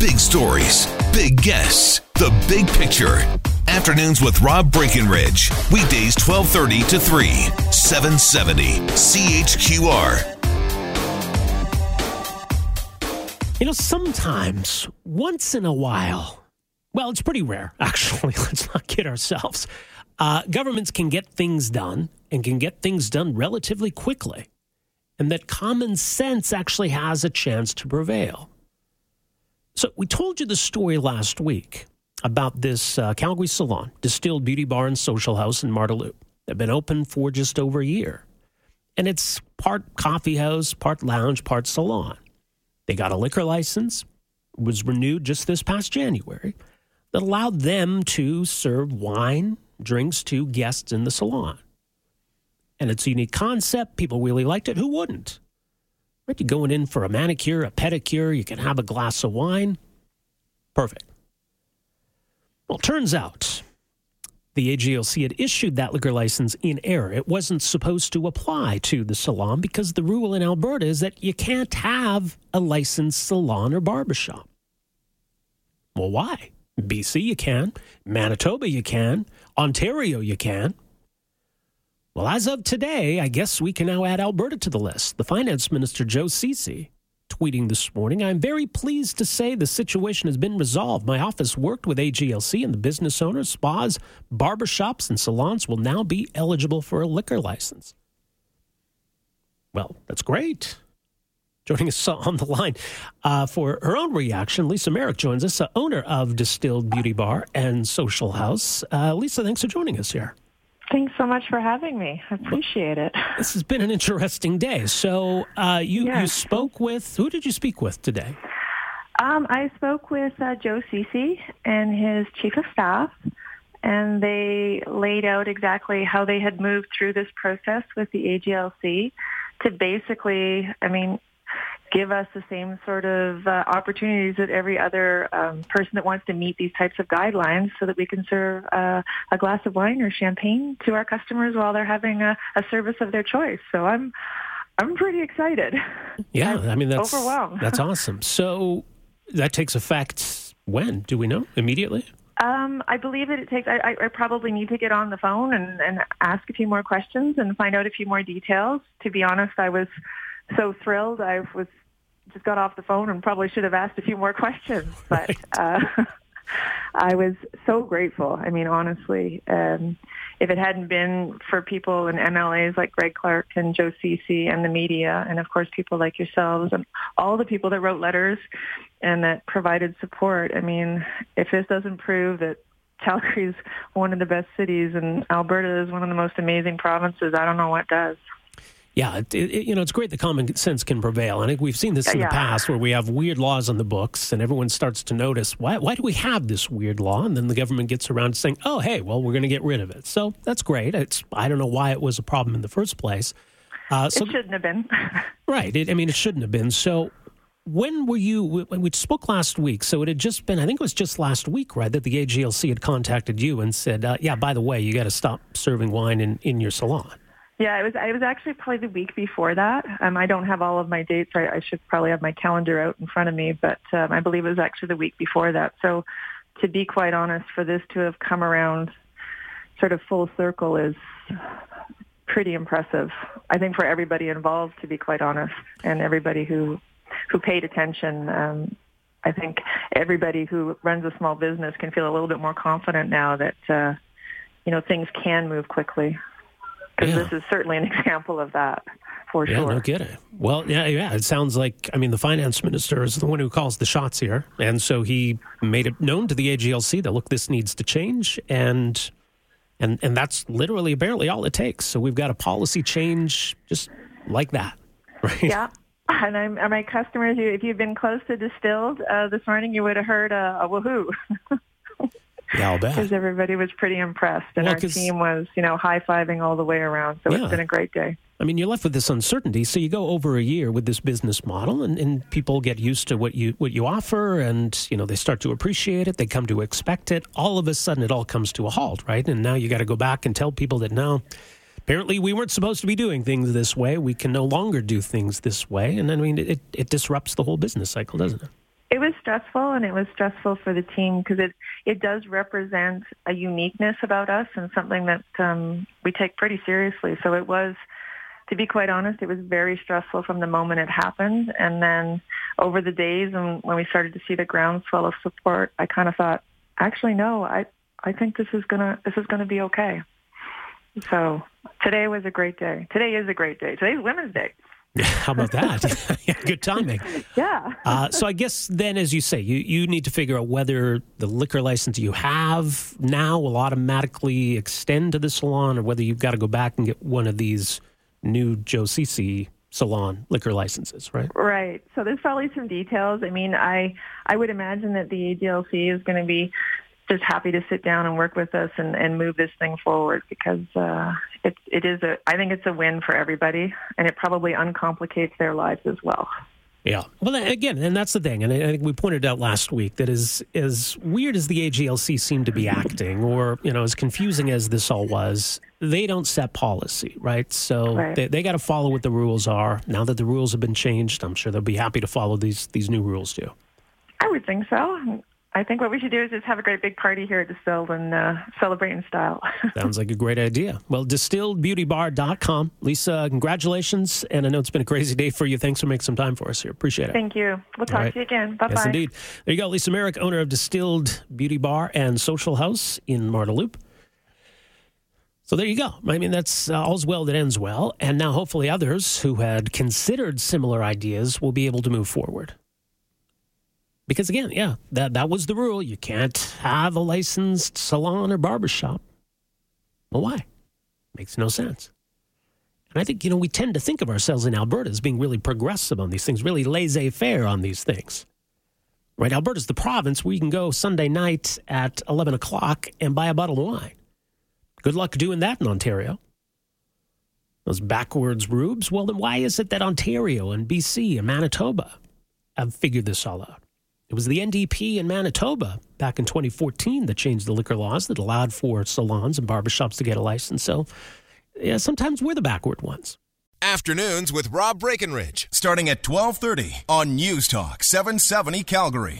Big stories, big guests, the big picture. Afternoons with Rob Breckenridge. Weekdays 1230 to 3, 770 CHQR. You know, sometimes, once in a while, well, it's pretty rare, actually. Let's not kid ourselves. Uh, governments can get things done and can get things done relatively quickly, and that common sense actually has a chance to prevail. So, we told you the story last week about this uh, Calgary salon, Distilled Beauty Bar and Social House in Marda They've been open for just over a year. And it's part coffee house, part lounge, part salon. They got a liquor license, was renewed just this past January, that allowed them to serve wine, drinks to guests in the salon. And it's a unique concept. People really liked it. Who wouldn't? Right? You're going in for a manicure, a pedicure, you can have a glass of wine. Perfect. Well, turns out the AGLC had issued that liquor license in error. It wasn't supposed to apply to the salon because the rule in Alberta is that you can't have a licensed salon or barbershop. Well, why? BC, you can. Manitoba, you can. Ontario, you can. Well, as of today, I guess we can now add Alberta to the list. The finance minister, Joe Ceci, tweeting this morning I'm very pleased to say the situation has been resolved. My office worked with AGLC and the business owners, spas, barbershops, and salons will now be eligible for a liquor license. Well, that's great. Joining us on the line uh, for her own reaction, Lisa Merrick joins us, uh, owner of Distilled Beauty Bar and Social House. Uh, Lisa, thanks for joining us here. Thanks so much for having me. I appreciate it. This has been an interesting day. So uh, you yes. you spoke with who did you speak with today? Um, I spoke with uh, Joe Ceci and his chief of staff, and they laid out exactly how they had moved through this process with the AGLC to basically, I mean, give us the same sort of uh, opportunities that every other um, person that wants to meet these types of guidelines so that we can serve uh, a glass of wine or champagne to our customers while they're having a, a service of their choice. So I'm I'm pretty excited. Yeah, I mean that's overwhelmed. That's awesome. So that takes effect when? Do we know? Immediately? Um, I believe that it takes. I, I, probably need to get on the phone and, and ask a few more questions and find out a few more details. To be honest, I was so thrilled. I was just got off the phone and probably should have asked a few more questions, but right. uh, I was so grateful. I mean, honestly, um, if it hadn't been for people in MLAs like Greg Clark and Joe Ceci and the media, and of course people like yourselves and all the people that wrote letters and that provided support, I mean, if this doesn't prove that Calgary is one of the best cities and Alberta is one of the most amazing provinces, I don't know what does. Yeah, it, it, you know, it's great that common sense can prevail. I think we've seen this in yeah. the past where we have weird laws on the books and everyone starts to notice, why, why do we have this weird law? And then the government gets around to saying, oh, hey, well, we're going to get rid of it. So that's great. It's I don't know why it was a problem in the first place. Uh, so, it shouldn't have been. right. It, I mean, it shouldn't have been. So when were you, when we spoke last week, so it had just been, I think it was just last week, right, that the AGLC had contacted you and said, uh, yeah, by the way, you got to stop serving wine in, in your salon. Yeah, it was. I was actually probably the week before that. Um, I don't have all of my dates. I, I should probably have my calendar out in front of me, but um, I believe it was actually the week before that. So, to be quite honest, for this to have come around, sort of full circle, is pretty impressive. I think for everybody involved, to be quite honest, and everybody who who paid attention. Um, I think everybody who runs a small business can feel a little bit more confident now that uh, you know things can move quickly because yeah. this is certainly an example of that for yeah, sure. no kidding. Well, yeah, yeah. It sounds like I mean the finance minister is the one who calls the shots here, and so he made it known to the AGLC that look, this needs to change, and and and that's literally barely all it takes. So we've got a policy change just like that, right? Yeah. And I'm, and my customers, if you've been close to Distilled uh, this morning, you would have heard a, a woohoo. Yeah, I'll bet. Because everybody was pretty impressed, and Well, our team was, you know, high fiving all the way around. So Yeah. it's been a great day. I mean, you're left with this uncertainty. So you go over a year with this business model, and, and people get used to what you what you offer, and you know they start to appreciate it. They come to expect it. All of a sudden, it all comes to a halt, right? And now you got to go back and tell people that now, apparently we weren't supposed to be doing things this way. We can no longer do things this way, and I mean, it it disrupts the whole business cycle, doesn't it? It was stressful, and it was stressful for the team because it it does represent a uniqueness about us and something that um, we take pretty seriously. So it was, to be quite honest, it was very stressful from the moment it happened, and then over the days and when we started to see the groundswell of support, I kind of thought, actually, no, I I think this is gonna this is gonna be okay. So today was a great day. Today is a great day. Today's Women's Day. How about that? good timing. Yeah. Uh, so I guess then, as you say, you, you need to figure out whether the liquor license you have now will automatically extend to the salon, or whether you've got to go back and get one of these new Joe Ceci salon liquor licenses, right? Right. So there's probably some details. I mean, I I would imagine that the AGLC is going to be just happy to sit down and work with us and, and move this thing forward because uh, it it is a I think it's a win for everybody and it probably uncomplicates their lives as well. Yeah. Well, again, and that's the thing, and I think we pointed out last week that as as weird as the AGLC seemed to be acting, or you know, as confusing as this all was, they don't set policy, right? So Right. they they got to follow what the rules are. Now that the rules have been changed, I'm sure they'll be happy to follow these these new rules too. I would think so. I think what we should do is just have a great big party here at Distilled and uh, celebrate in style. Sounds like a great idea. Well, distilledbeautybar.com. Lisa, congratulations. And I know it's been a crazy day for you. Thanks for making some time for us here. Appreciate it. Thank you. We'll talk right. to you again. Bye bye. Yes, indeed. There you go. Lisa Merrick, owner of Distilled Beauty Bar and Social House in Marda Loop. So there you go. I mean, that's uh, all's well that ends well. And now hopefully others who had considered similar ideas will be able to move forward. Because again, yeah, that, that was the rule. You can't have a licensed salon or barbershop. Well, why? Makes no sense. And I think, you know, we tend to think of ourselves in Alberta as being really progressive on these things, really laissez faire on these things. Right? Alberta's the province where you can go Sunday night at 11 o'clock and buy a bottle of wine. Good luck doing that in Ontario. Those backwards rubes. Well, then why is it that Ontario and BC and Manitoba have figured this all out? It was the NDP in Manitoba back in 2014 that changed the liquor laws that allowed for salons and barbershops to get a license. So, yeah, sometimes we're the backward ones. Afternoons with Rob Breckenridge, starting at 1230 on News Talk 770 Calgary.